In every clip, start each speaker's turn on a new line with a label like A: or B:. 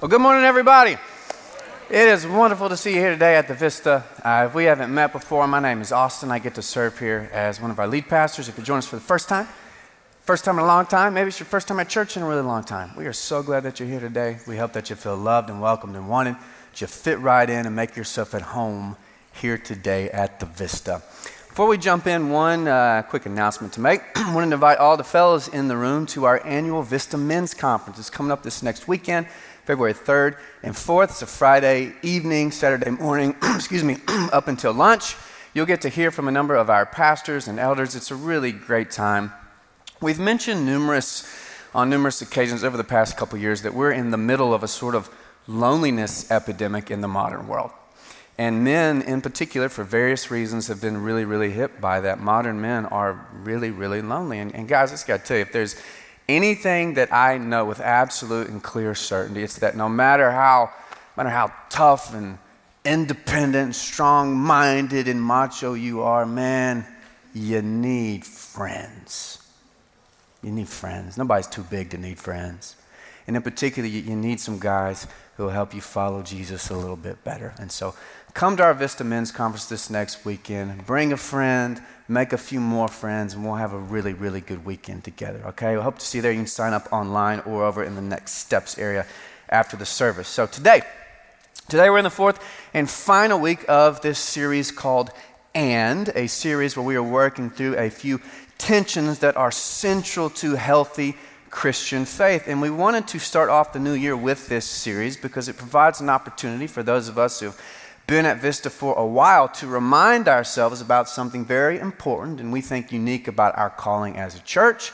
A: Well, good morning, everybody. It is wonderful to see you here today at the Vista. Uh, if we haven't met before, my name is Austin. I get to serve here as one of our lead pastors. If you join us for the first time, first time in a long time, maybe it's your first time at church in a really long time. We are so glad that you're here today. We hope that you feel loved and welcomed and wanted, that you fit right in and make yourself at home here today at the Vista. Before we jump in, one uh, quick announcement to make. I want to invite all the fellows in the room to our annual Vista Men's Conference. It's coming up this next weekend. February 3rd and 4th. It's a Friday evening, Saturday morning, excuse me, up until lunch. You'll get to hear from a number of our pastors and elders. It's a really great time. We've mentioned numerous, on numerous occasions over the past couple years that we're in the middle of a sort of loneliness epidemic in the modern world. And men, in particular, for various reasons, have been really, really hit by that. Modern men are really, really lonely. And, and guys, I just got to tell you, if there's anything that I know with absolute and clear certainty, it's that no matter how, no matter how tough and independent, strong minded, and macho you are, man, you need friends. You need friends. Nobody's too big to need friends. And in particular, you, you need some guys who will help you follow Jesus a little bit better. And so come to our Vista Men's Conference this next weekend. Bring a friend, make a few more friends, and we'll have a really, really good weekend together. Okay? I hope to see you there. You can sign up online or over in the next steps area after the service. So today, today we're in the fourth and final week of this series called And, a series where we are working through a few tensions that are central to healthy Christian faith. And we wanted to start off the new year with this series because it provides an opportunity for those of us who've been at Vista for a while to remind ourselves about something very important and we think unique about our calling as a church.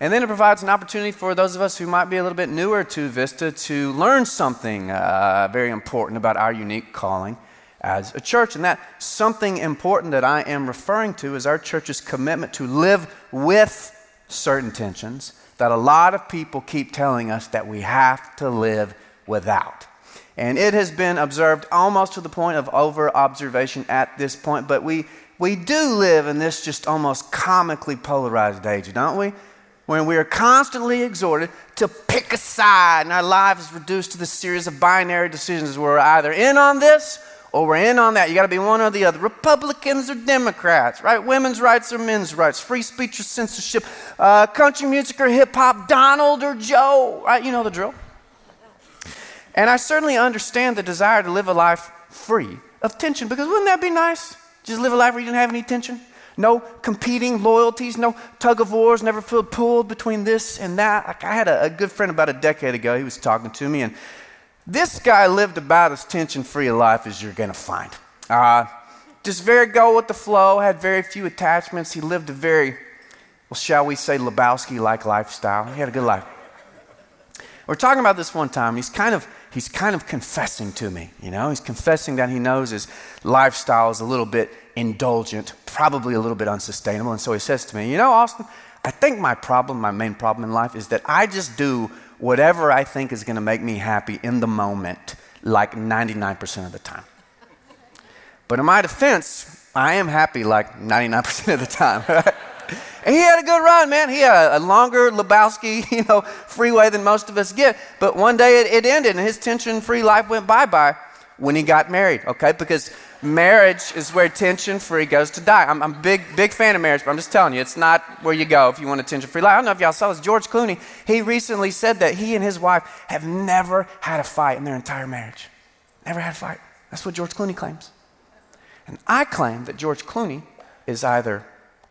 A: And then it provides an opportunity for those of us who might be a little bit newer to Vista to learn something uh, very important about our unique calling as a church. And that something important that I am referring to is our church's commitment to live with certain tensions that a lot of people keep telling us that we have to live without. And it has been observed almost to the point of over observation at this point, but we, we do live in this just almost comically polarized age, don't we? When we are constantly exhorted to pick a side, and our life is reduced to this series of binary decisions where we're either in on this or we're in on that. You got to be one or the other. Republicans or Democrats, right? Women's rights or men's rights, free speech or censorship, uh, country music or hip hop, Donald or Joe, right? You know the drill. And I certainly understand the desire to live a life free of tension because wouldn't that be nice? Just live a life where you didn't have any tension? No competing loyalties, no tug of wars, never feel pulled between this and that. Like I had a, a good friend about a decade ago, he was talking to me, and this guy lived about as tension free a life as you're going to find. Uh, just very go with the flow, had very few attachments. He lived a very, well, shall we say, Lebowski like lifestyle. He had a good life. We're talking about this one time. He's kind of he's kind of confessing to me, you know? He's confessing that he knows his lifestyle is a little bit indulgent, probably a little bit unsustainable. And so he says to me, You know, Austin, I think my problem, my main problem in life is that I just do whatever I think is going to make me happy in the moment, like 99% of the time. But in my defense, I am happy like 99% of the time. And he had a good run, man. He had a, longer Lebowski, you know, freeway than most of us get. But one day it, it ended, and his tension-free life went bye-bye when he got married. Okay, because marriage is where tension-free goes to die. I'm, I'm a big, big fan of marriage, but I'm just telling you, it's not where you go if you want a tension-free life. I don't know if y'all saw this. George Clooney, he recently said that he and his wife have never had a fight in their entire marriage. Never had a fight. That's what George Clooney claims. And I claim that George Clooney is either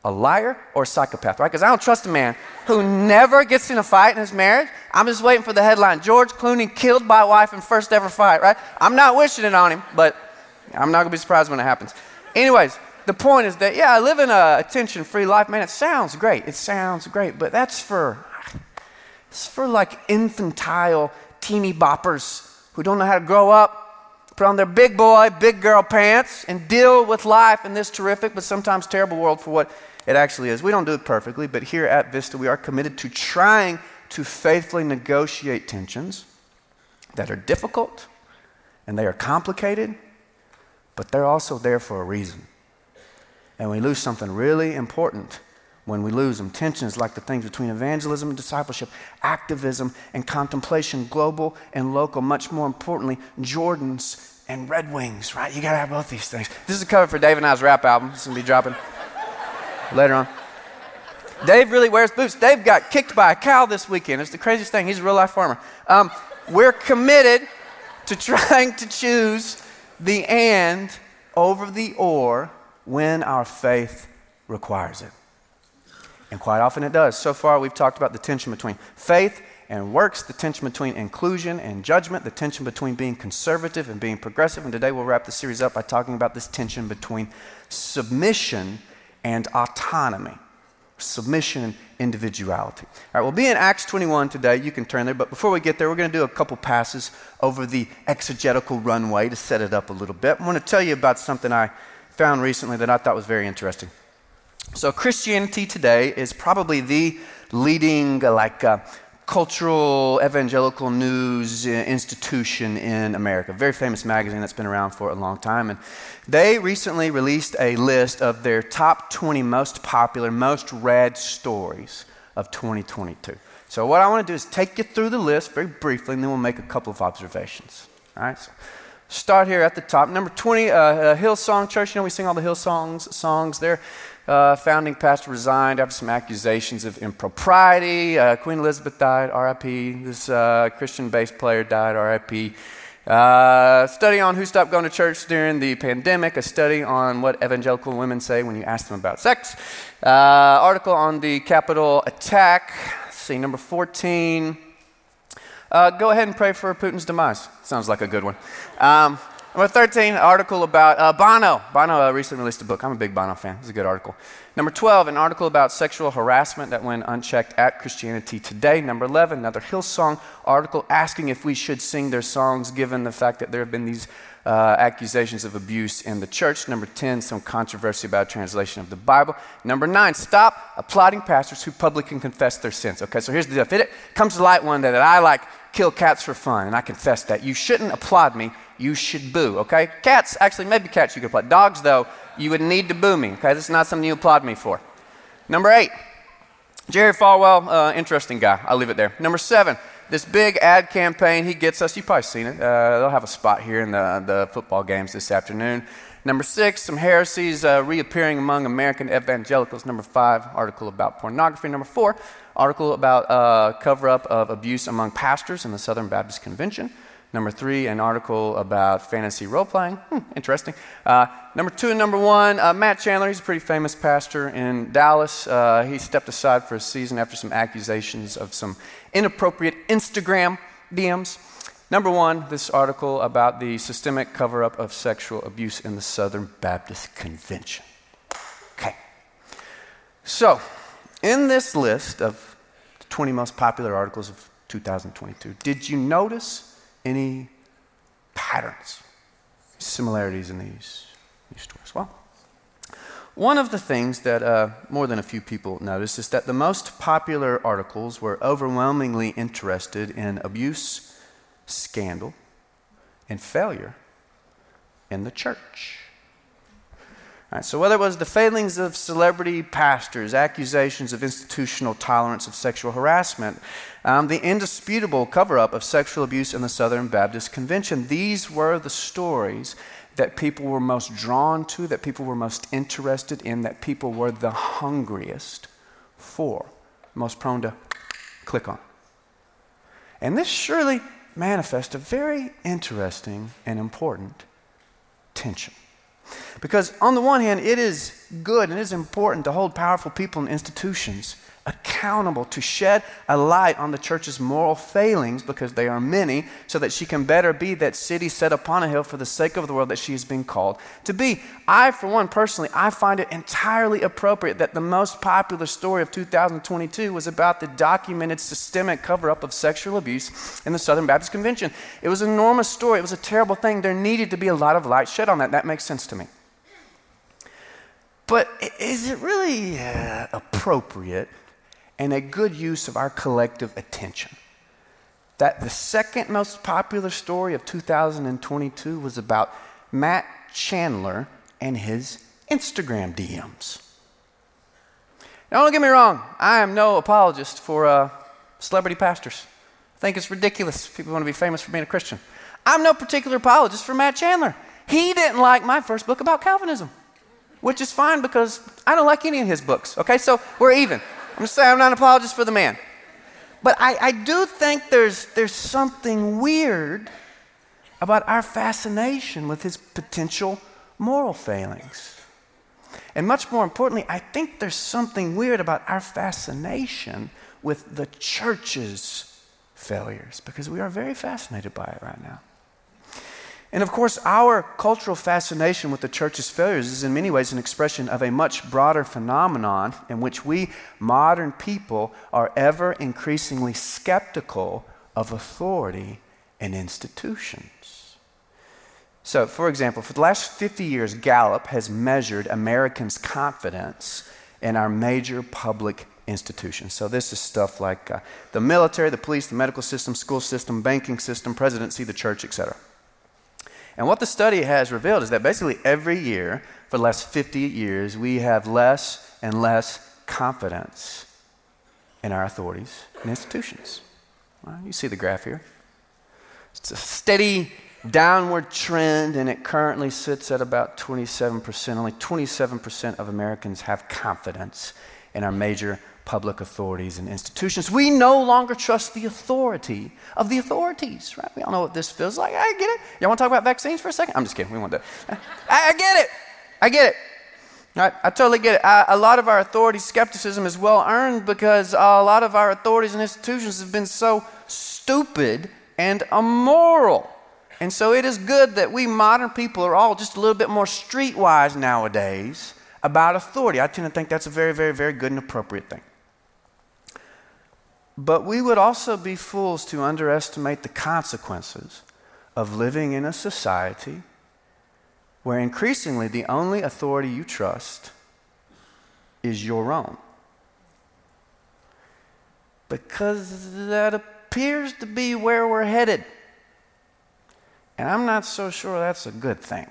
A: a liar or a psychopath, right? Because I don't trust a man who never gets in a fight in his marriage. I'm just waiting for the headline George Clooney killed by wife in first ever fight, right? I'm not wishing it on him, but I'm not going to be surprised when it happens. Anyways, the point is that, yeah, I live in a tension free life, man. It sounds great. It sounds great, but that's for, it's for like infantile teeny boppers who don't know how to grow up put on their big boy, big girl pants, and deal with life in this terrific but sometimes terrible world for what it actually is. We don't do it perfectly, but here at Vista, we are committed to trying to faithfully negotiate tensions that are difficult and they are complicated, but they're also there for a reason. And we lose something really important when we lose them. Tensions like the things between evangelism and discipleship, activism and contemplation, global and local. Much more importantly, Jordans and Red Wings, right? You gotta have both these things. This is a cover for Dave and I's rap album. It's gonna be dropping later on. Dave really wears boots. Dave got kicked by a cow this weekend. It's the craziest thing. He's a real life farmer. Um, we're committed to trying to choose the and over the or when our faith requires it. And quite often it does. So far, we've talked about the tension between faith and works, the tension between inclusion and judgment, the tension between being conservative and being progressive. And today we'll wrap the series up by talking about this tension between submission and autonomy. Submission and individuality. All right, we'll be in Acts 21 today. You can turn there. But before we get there, we're going to do a couple passes over the exegetical runway to set it up a little bit. I want to tell you about something I found recently that I thought was very interesting. So, Christianity Today is probably the leading, like, uh, cultural evangelical news uh, institution in America. Very famous magazine that's been around for a long time. And they recently released a list of their top 20 most popular, most read stories of 2022. So, what I want to do is take you through the list very briefly, and then we'll make a couple of observations. All right? So, start here at the top. Number 20, uh, uh, Hillsong Church. You know, we sing all the Hillsongs songs there. Uh, founding pastor resigned after some accusations of impropriety. Uh, Queen Elizabeth died, RIP. This uh, Christian bass player died, RIP. Uh, study on who stopped going to church during the pandemic, a study on what evangelical women say when you ask them about sex. Uh, article on the Capitol attack. Let's see, number 14. Uh, go ahead and pray for Putin's demise. Sounds like a good one. Um, Number 13, article about uh, Bono. Bono uh, recently released a book. I'm a big Bono fan. It's a good article. Number 12, an article about sexual harassment that went unchecked at Christianity Today. Number 11, another Hillsong article asking if we should sing their songs given the fact that there have been these uh, accusations of abuse in the church. Number 10, some controversy about translation of the Bible. Number 9, stop applauding pastors who publicly confess their sins. Okay, so here's the deal. If it comes to light one day that I like kill cats for fun, and I confess that, you shouldn't applaud me you should boo, okay? Cats, actually, maybe cats you could applaud. Dogs, though, you would need to boo me, okay? This is not something you applaud me for. Number eight, Jerry Falwell, uh, interesting guy. I'll leave it there. Number seven, this big ad campaign he gets us. You've probably seen it. Uh, they'll have a spot here in the, the football games this afternoon. Number six, some heresies uh, reappearing among American evangelicals. Number five, article about pornography. Number four, article about uh, cover up of abuse among pastors in the Southern Baptist Convention. Number three, an article about fantasy role playing. Hmm, interesting. Uh, number two and number one, uh, Matt Chandler. He's a pretty famous pastor in Dallas. Uh, he stepped aside for a season after some accusations of some inappropriate Instagram DMs. Number one, this article about the systemic cover up of sexual abuse in the Southern Baptist Convention. Okay. So, in this list of the 20 most popular articles of 2022, did you notice? any patterns, similarities in these, these stories? Well, one of the things that uh, more than a few people noticed is that the most popular articles were overwhelmingly interested in abuse, scandal, and failure in the church. So, whether it was the failings of celebrity pastors, accusations of institutional tolerance of sexual harassment, um, the indisputable cover up of sexual abuse in the Southern Baptist Convention, these were the stories that people were most drawn to, that people were most interested in, that people were the hungriest for, most prone to click on. And this surely manifests a very interesting and important tension. Because, on the one hand, it is good and it is important to hold powerful people and institutions accountable to shed a light on the church's moral failings because they are many, so that she can better be that city set upon a hill for the sake of the world that she has been called to be. I, for one, personally, I find it entirely appropriate that the most popular story of 2022 was about the documented systemic cover up of sexual abuse in the Southern Baptist Convention. It was an enormous story, it was a terrible thing. There needed to be a lot of light shed on that. That makes sense to me. But is it really uh, appropriate and a good use of our collective attention. That the second most popular story of 2022 was about Matt Chandler and his Instagram DMs. Now, don't get me wrong, I am no apologist for uh, celebrity pastors. I think it's ridiculous. People want to be famous for being a Christian. I'm no particular apologist for Matt Chandler. He didn't like my first book about Calvinism, which is fine because I don't like any of his books. Okay, so we're even. I'm just saying I'm not an apologist for the man. But I, I do think there's, there's something weird about our fascination with his potential moral failings. And much more importantly, I think there's something weird about our fascination with the church's failures because we are very fascinated by it right now. And of course, our cultural fascination with the church's failures is in many ways an expression of a much broader phenomenon in which we modern people are ever increasingly skeptical of authority and institutions. So, for example, for the last 50 years, Gallup has measured Americans' confidence in our major public institutions. So, this is stuff like uh, the military, the police, the medical system, school system, banking system, presidency, the church, etc. And what the study has revealed is that basically every year for the last 50 years, we have less and less confidence in our authorities and institutions. Well, you see the graph here. It's a steady downward trend, and it currently sits at about 27%. Only 27% of Americans have confidence in our major public authorities and institutions. We no longer trust the authority of the authorities, right? We all know what this feels like. I get it. Y'all want to talk about vaccines for a second? I'm just kidding. We want to. I, get it. I get it. Right? I totally get it. I, a lot of our authority skepticism is well earned because a lot of our authorities and institutions have been so stupid and immoral. And so it is good that we modern people are all just a little bit more streetwise nowadays about authority. I tend to think that's a very, very, very good and appropriate thing. But we would also be fools to underestimate the consequences of living in a society where increasingly the only authority you trust is your own. Because that appears to be where we're headed. And I'm not so sure that's a good thing.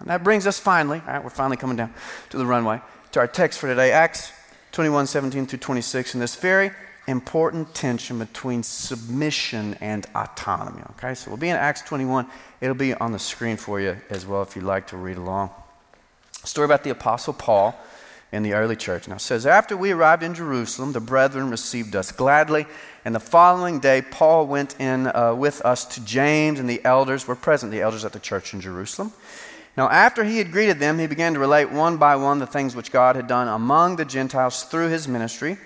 A: And that brings us finally, all right, we're finally coming down to the runway, to our text for today, Acts 21 17 through 26, and this very important tension between submission and autonomy. Okay, so we'll be in Acts 21. It'll be on the screen for you as well if you'd like to read along. story about the Apostle Paul in the early church. Now it says, After we arrived in Jerusalem, the brethren received us gladly, and the following day Paul went in uh, with us to James, and the elders were present, the elders at the church in Jerusalem. Now, after he had greeted them, he began to relate one by one the things which God had done among the Gentiles through his ministry.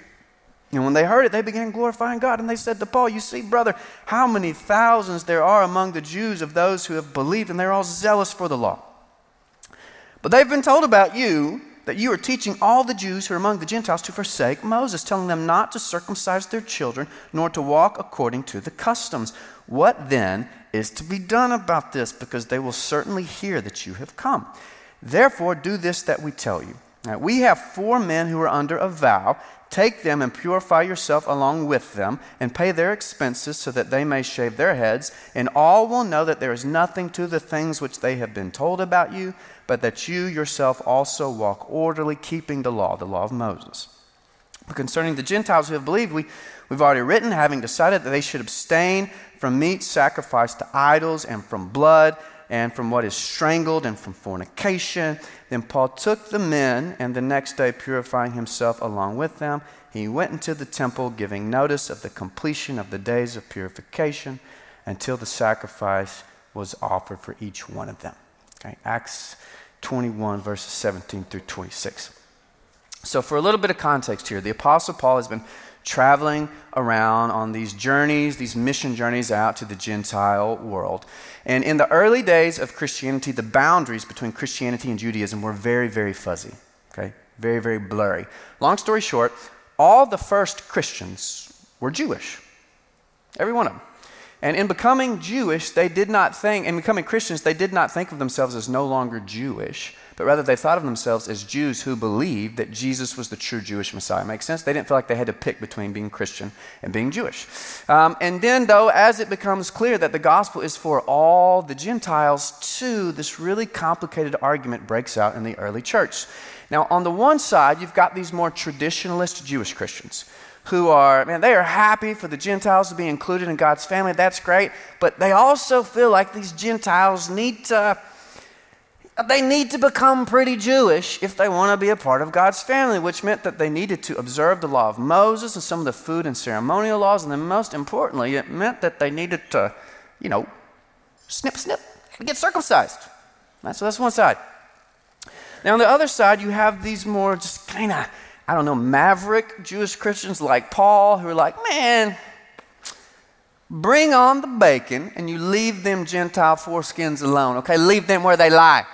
A: And when they heard it, they began glorifying God. And they said to Paul, You see, brother, how many thousands there are among the Jews of those who have believed, and they're all zealous for the law. But they've been told about you that you are teaching all the Jews who are among the Gentiles to forsake Moses, telling them not to circumcise their children, nor to walk according to the customs. What then is to be done about this? Because they will certainly hear that you have come. Therefore, do this that we tell you. Now, we have four men who are under a vow. Take them and purify yourself along with them, and pay their expenses so that they may shave their heads, and all will know that there is nothing to the things which they have been told about you, but that you yourself also walk orderly, keeping the law, the law of Moses. But concerning the Gentiles who have believed, we, we've already written, having decided that they should abstain from meat sacrificed to idols, and from blood, and from what is strangled, and from fornication. Then Paul took the men, and the next day, purifying himself along with them, he went into the temple, giving notice of the completion of the days of purification until the sacrifice was offered for each one of them. Okay, Acts 21, verses 17 through 26. So, for a little bit of context here, the Apostle Paul has been traveling around on these journeys, these mission journeys out to the Gentile world. And in the early days of Christianity, the boundaries between Christianity and Judaism were very, very fuzzy, okay? Very, very blurry. Long story short, all the first Christians were Jewish. Every one of them. And in becoming Jewish, they did not think, in becoming Christians, they did not think of themselves as no longer Jewish, but rather they thought of themselves as Jews who believed that Jesus was the true Jewish Messiah. Makes sense? They didn't feel like they had to pick between being Christian and being Jewish. Um, and then, though, as it becomes clear that the gospel is for all the Gentiles too, this really complicated argument breaks out in the early church. Now, on the one side, you've got these more traditionalist Jewish Christians who are, man, they are happy for the Gentiles to be included in God's family. That's great. But they also feel like these Gentiles need to, they need to become pretty Jewish if they want to be a part of God's family, which meant that they needed to observe the law of Moses and some of the food and ceremonial laws. And then, most importantly, it meant that they needed to, you know, snip, snip, get circumcised. So that's one side. Now, on the other side, you have these more just kind of I don't know, maverick Jewish Christians like Paul who are like, man, bring on the bacon and you leave them Gentile foreskins alone, okay? Leave them where they lie.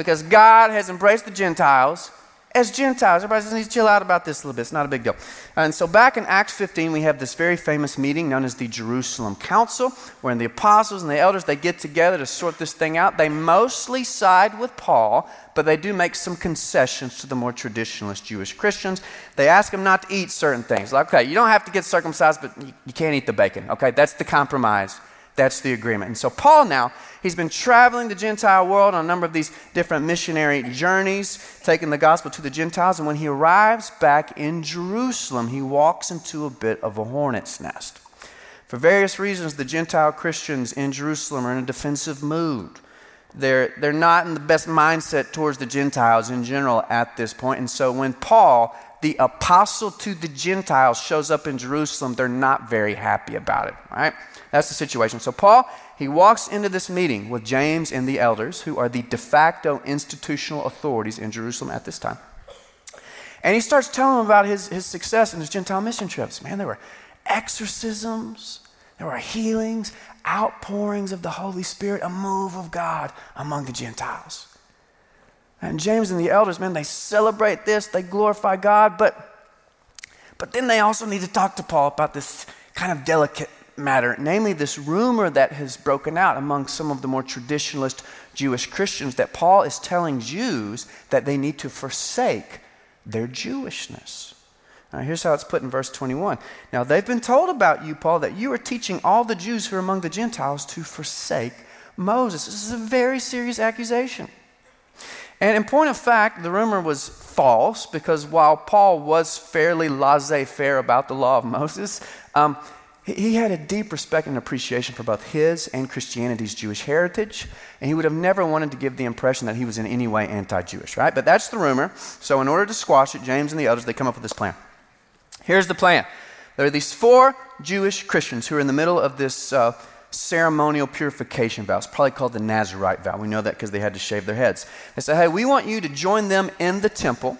A: Because God has embraced the Gentiles as Gentiles. Everybody just needs to chill out about this a little bit. It's not a big deal. And so back in Acts 15, we have this very famous meeting known as the Jerusalem Council, where the apostles and the elders, they get together to sort this thing out. They mostly side with Paul, but they do make some concessions to the more traditionalist Jewish Christians. They ask them not to eat certain things. Like, okay, you don't have to get circumcised, but you can't eat the bacon. Okay, that's the compromise. That's the agreement. And so, Paul now, he's been traveling the Gentile world on a number of these different missionary journeys, taking the gospel to the Gentiles. And when he arrives back in Jerusalem, he walks into a bit of a hornet's nest. For various reasons, the Gentile Christians in Jerusalem are in a defensive mood. They're, they're not in the best mindset towards the Gentiles in general at this point. And so, when Paul, the apostle to the Gentiles, shows up in Jerusalem, they're not very happy about it, right? That's the situation. So, Paul, he walks into this meeting with James and the elders, who are the de facto institutional authorities in Jerusalem at this time. And he starts telling them about his, his success in his Gentile mission trips. Man, there were exorcisms, there were healings, outpourings of the Holy Spirit, a move of God among the Gentiles. And James and the elders, man, they celebrate this, they glorify God, but but then they also need to talk to Paul about this kind of delicate matter, namely this rumor that has broken out among some of the more traditionalist Jewish Christians that Paul is telling Jews that they need to forsake their Jewishness. Now, here's how it's put in verse 21. Now, they've been told about you, Paul, that you are teaching all the Jews who are among the Gentiles to forsake Moses. This is a very serious accusation. And in point of fact, the rumor was false because while Paul was fairly laissez faire about the law of Moses, um, he had a deep respect and appreciation for both his and Christianity's Jewish heritage, and he would have never wanted to give the impression that he was in any way anti Jewish, right? But that's the rumor. So, in order to squash it, James and the others, they come up with this plan. Here's the plan there are these four Jewish Christians who are in the middle of this uh, ceremonial purification vow. It's probably called the Nazarite vow. We know that because they had to shave their heads. They say, hey, we want you to join them in the temple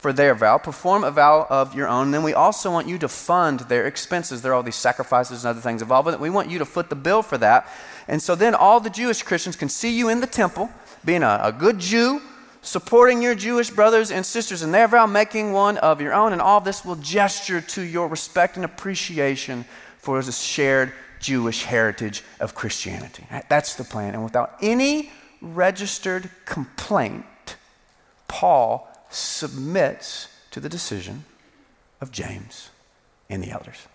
A: for their vow, perform a vow of your own. And then we also want you to fund their expenses. There are all these sacrifices and other things involved. We want you to foot the bill for that. And so then all the Jewish Christians can see you in the temple, being a, a good Jew, supporting your Jewish brothers and sisters in their vow, making one of your own. And all this will gesture to your respect and appreciation for the shared Jewish heritage of Christianity. That's the plan. And without any registered complaint, Paul submits to the decision of James and the elders.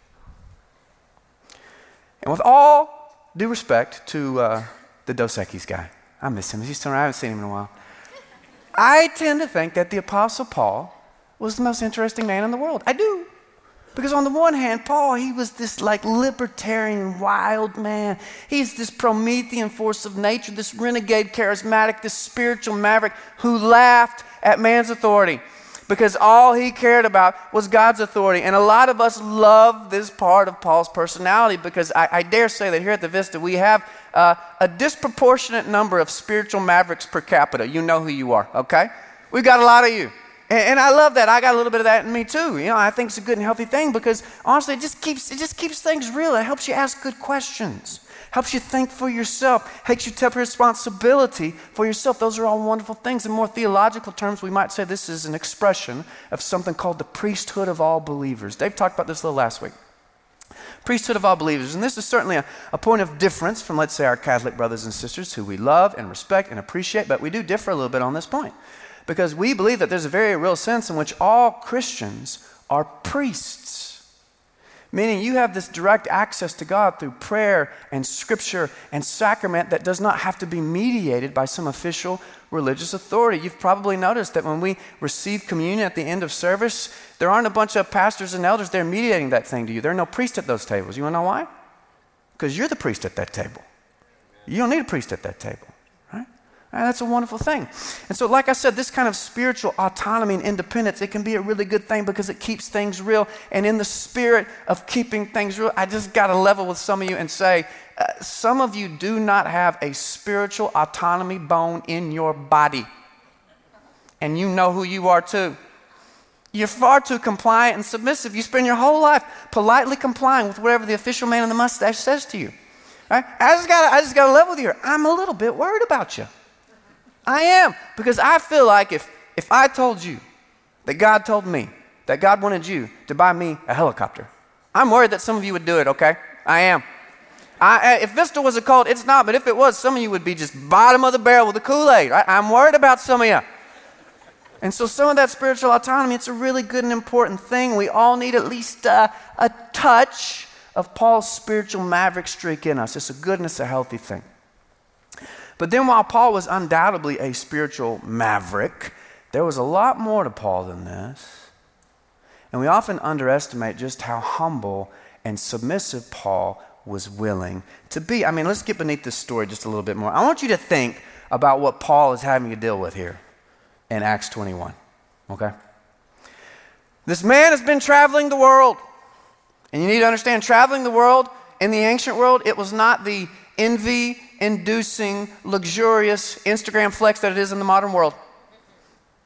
A: And with all due respect to uh, the Dos Equis guy, I miss him. He's still around. I haven't seen him in a while. I tend to think that the Apostle Paul was the most interesting man in the world. I do. Because on the one hand, Paul, he was this like libertarian, wild man. He's this Promethean force of nature, this renegade charismatic, this spiritual maverick who laughed at man's authority because all he cared about was God's authority. And a lot of us love this part of Paul's personality because I, I dare say that here at the Vista, we have uh, a disproportionate number of spiritual mavericks per capita. You know who you are, okay? We've got a lot of you. And, and I love that. I got a little bit of that in me too. You know, I think it's a good and healthy thing because honestly, it just keeps, it just keeps things real. It helps you ask good questions helps you think for yourself, helps you take responsibility for yourself. Those are all wonderful things. In more theological terms, we might say this is an expression of something called the priesthood of all believers. Dave talked about this a little last week. Priesthood of all believers. And this is certainly a, a point of difference from, let's say, our Catholic brothers and sisters who we love and respect and appreciate, but we do differ a little bit on this point. Because we believe that there's a very real sense in which all Christians are priests Meaning you have this direct access to God through prayer and scripture and sacrament that does not have to be mediated by some official religious authority. You've probably noticed that when we receive communion at the end of service, there aren't a bunch of pastors and elders there mediating that thing to you. There are no priests at those tables. You want to know why? Because you're the priest at that table. You don't need a priest at that table. That's a wonderful thing. And so, like I said, this kind of spiritual autonomy and independence, it can be a really good thing because it keeps things real. And in the spirit of keeping things real, I just got to level with some of you and say, uh, some of you do not have a spiritual autonomy bone in your body. And you know who you are too. You're far too compliant and submissive. You spend your whole life politely complying with whatever the official man in the mustache says to you. Right? I just got I just got to level with you. I'm a little bit worried about you. I am. Because I feel like if, if I told you that God told me that God wanted you to buy me a helicopter, I'm worried that some of you would do it, okay? I am. I, if Vista was a cult, it's not, but if it was, some of you would be just bottom of the barrel with the Kool Aid. I'm worried about some of you. And so, some of that spiritual autonomy, it's a really good and important thing. We all need at least uh, a touch of Paul's spiritual maverick streak in us. It's a good and it's a healthy thing. But then, while Paul was undoubtedly a spiritual maverick, there was a lot more to Paul than this. And we often underestimate just how humble and submissive Paul was willing to be. I mean, let's get beneath this story just a little bit more. I want you to think about what Paul is having to deal with here in Acts 21. Okay? This man has been traveling the world. And you need to understand traveling the world in the ancient world, it was not the envy inducing, luxurious Instagram flex that it is in the modern world.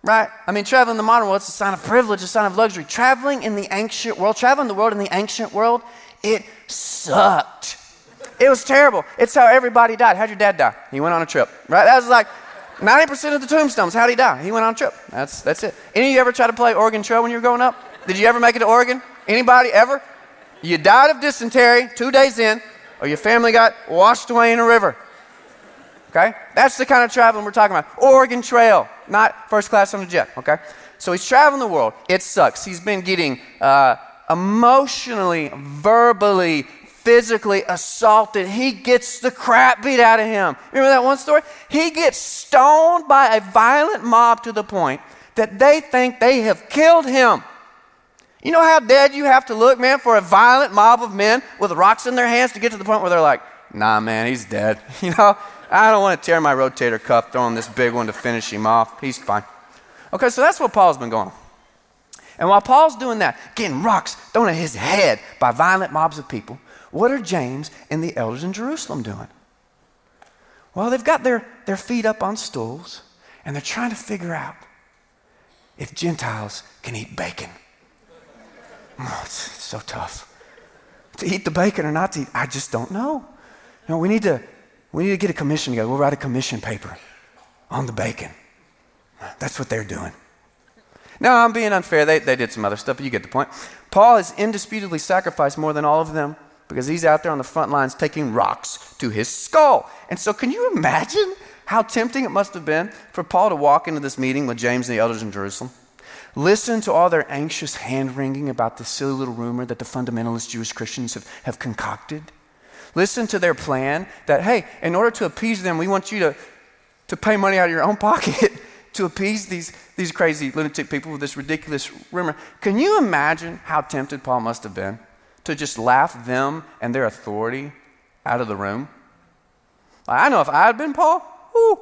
A: Right? I mean, traveling in the modern world, it's a sign of privilege, a sign of luxury. Traveling in the ancient world, traveling the world in the ancient world, it sucked. It was terrible. It's how everybody died. How'd your dad die? He went on a trip. Right? That was like 90% of the tombstones. How'd he die? He went on a trip. That's, that's it. Any of you ever try to play Oregon Trail when you were growing up? Did you ever make it to Oregon? Anybody ever? You died of dysentery two days in, or your family got washed away in a river. Okay? That's the kind of traveling we're talking about. Oregon Trail, not first class on a jet. Okay? So he's traveling the world. It sucks. He's been getting uh, emotionally, verbally, physically assaulted. He gets the crap beat out of him. Remember that one story? He gets stoned by a violent mob to the point that they think they have killed him. You know how dead you have to look, man, for a violent mob of men with rocks in their hands to get to the point where they're like, nah, man, he's dead. You know, I don't want to tear my rotator cuff throwing this big one to finish him off. He's fine. Okay, so that's what Paul's been going. And while Paul's doing that, getting rocks thrown at his head by violent mobs of people, what are James and the elders in Jerusalem doing? Well, they've got their, their feet up on stools and they're trying to figure out if Gentiles can eat bacon. Oh, it's, so tough. To eat the bacon or not to eat, I just don't know. You know, we need to we need to get a commission together. We'll write a commission paper on the bacon. That's what they're doing. No, I'm being unfair. They, they did some other stuff, but you get the point. Paul has indisputably sacrificed more than all of them because he's out there on the front lines taking rocks to his skull. And so, can you imagine how tempting it must have been for Paul to walk into this meeting with James and the elders in Jerusalem? Listen to all their anxious hand wringing about this silly little rumor that the fundamentalist Jewish Christians have, have concocted. Listen to their plan that, hey, in order to appease them, we want you to, to pay money out of your own pocket to appease these, these crazy lunatic people with this ridiculous rumor. Can you imagine how tempted Paul must have been to just laugh them and their authority out of the room? I know if I had been Paul, whoo,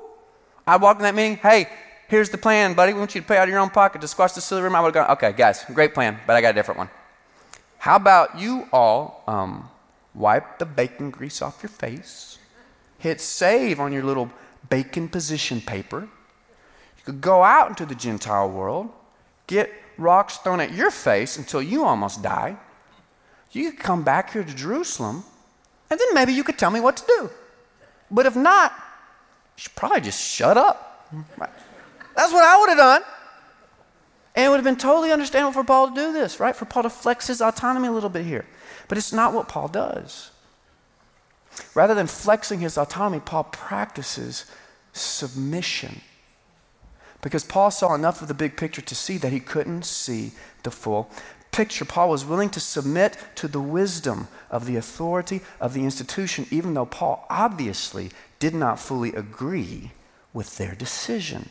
A: I'd walk in that meeting, hey, here's the plan, buddy. We want you to pay out of your own pocket to squash the silly rumor. I would have gone, okay, guys, great plan, but I got a different one. How about you all um, wipe the bacon grease off your face, hit save on your little bacon position paper. You could go out into the Gentile world, get rocks thrown at your face until you almost die. You could come back here to Jerusalem, and then maybe you could tell me what to do. But if not, you should probably just shut up. That's what I would have done. And it would have been totally understandable for Paul to do this, right? For Paul to flex his autonomy a little bit here. But it's not what Paul does. Rather than flexing his autonomy, Paul practices submission. Because Paul saw enough of the big picture to see that he couldn't see the full picture, Paul was willing to submit to the wisdom of the authority of the institution, even though Paul obviously did not fully agree with their decision.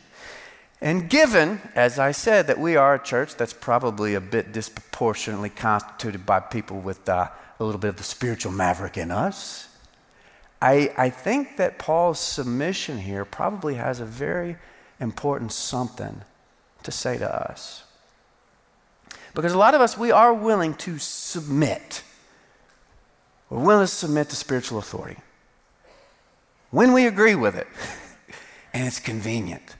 A: And given, as I said, that we are a church that's probably a bit disproportionately constituted by people with uh, a little bit of the spiritual maverick in us, I, I think that Paul's submission here probably has a very important something to say to us. Because a lot of us, we are willing to submit. We're willing to submit to spiritual authority when we agree with it and it's convenient.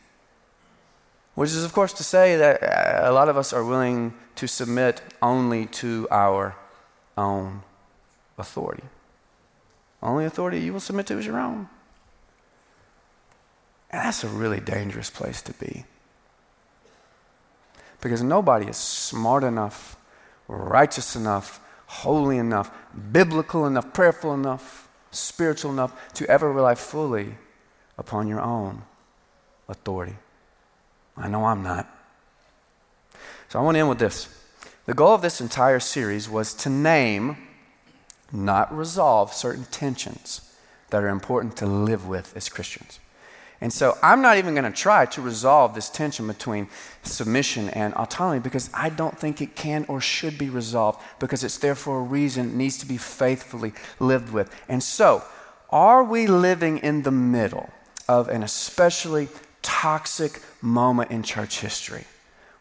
A: Which is, of course, to say that uh, a lot of us are willing to submit only to our own authority. Only authority you will submit to is your own. And that's a really dangerous place to be. Because nobody is smart enough, righteous enough, holy enough, biblical enough, prayerful enough, spiritual enough to ever rely fully upon your own authority. I know I'm not. So I want to end with this. The goal of this entire series was to name, not resolve, certain tensions that are important to live with as Christians. And so I'm not even going to try to resolve this tension between submission and autonomy because I don't think it can or should be resolved because it's there for a reason, it needs to be faithfully lived with. And so, are we living in the middle of an especially toxic moment in church history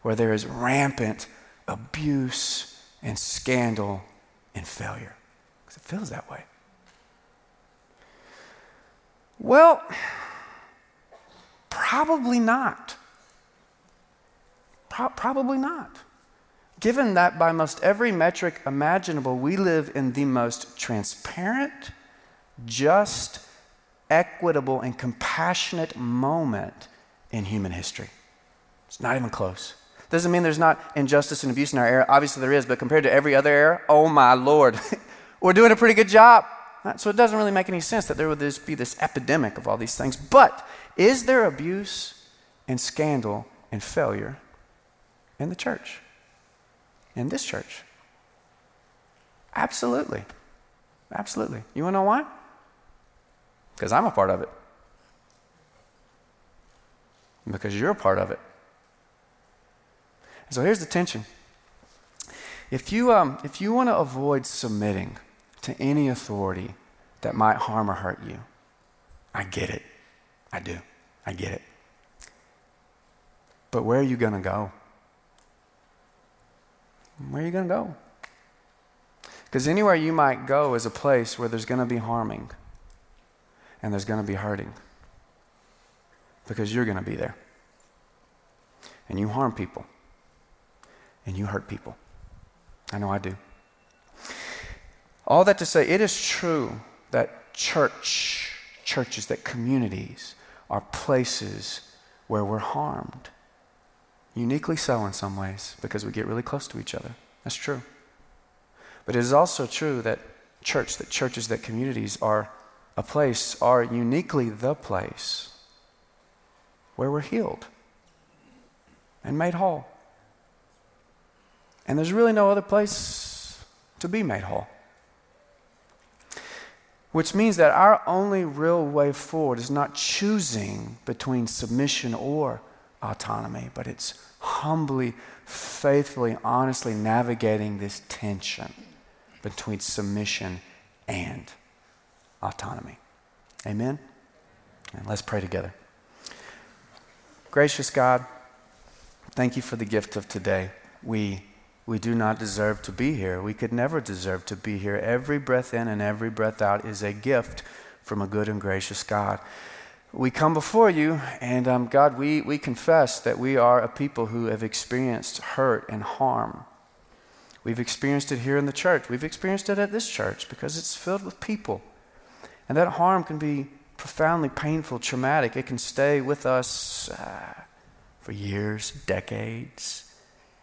A: where there is rampant abuse and scandal and failure. Because it feels that way. Well, probably not. Pro- probably not. Given that by most every metric imaginable, we live in the most transparent, just, equitable, and compassionate moment in human history. It's not even close. Doesn't mean there's not injustice and abuse in our era. Obviously, there is, but compared to every other era, oh my Lord, we're doing a pretty good job. Uh, so it doesn't really make any sense that there would just be this epidemic of all these things. But is there abuse and scandal and failure in the church? In this church? Absolutely. Absolutely. You want to know why? Because I'm a part of it because you're a part of it. So here's the tension. If you, um, if you want to avoid submitting to any authority that might harm or hurt you, I get it. I do. I get it. But where are you going to go? Where are you going to go? Because anywhere you might go is a place where there's going to be harming and there's going to be hurting because you're going to be there. And you harm people. And you hurt people. I know I do. All that to say, it is true that church, churches, that communities are places where we're harmed. Uniquely so in some ways because we get really close to each other. That's true. But it is also true that church, that churches, that communities are a place, are uniquely the place where we're healed and made whole. And there's really no other place to be made whole. Which means that our only real way forward is not choosing between submission or autonomy, but it's humbly, faithfully, honestly navigating this tension between submission and autonomy. Amen? And let's pray together. Gracious God, thank you for the gift of today. We, we do not deserve to be here. We could never deserve to be here. Every breath in and every breath out is a gift from a good and gracious God. We come before you, and um, God, we, we confess that we are a people who have experienced hurt and harm. We've experienced it here in the church. We've experienced it at this church because it's filled with people. And that harm can be profoundly painful, traumatic. It can stay with us uh, for years, decades.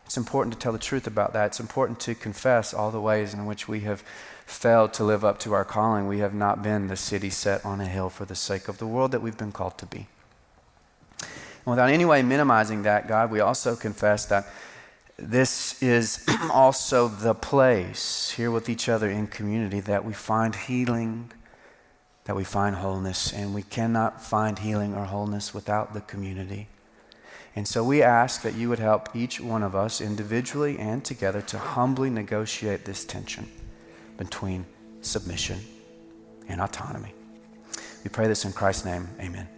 A: It's important to tell the truth about that. It's important to confess all the ways in which we have failed to live up to our calling. We have not been the city set on a hill for the sake of the world that we've been called to be. And without any way minimizing that, God, we also confess that this is also the place here with each other in community that we find healing, that we find wholeness, and we cannot find healing or wholeness without the community. And so we ask that you would help each one of us individually and together to humbly negotiate this tension between submission and autonomy. We pray this in Christ's name. Amen.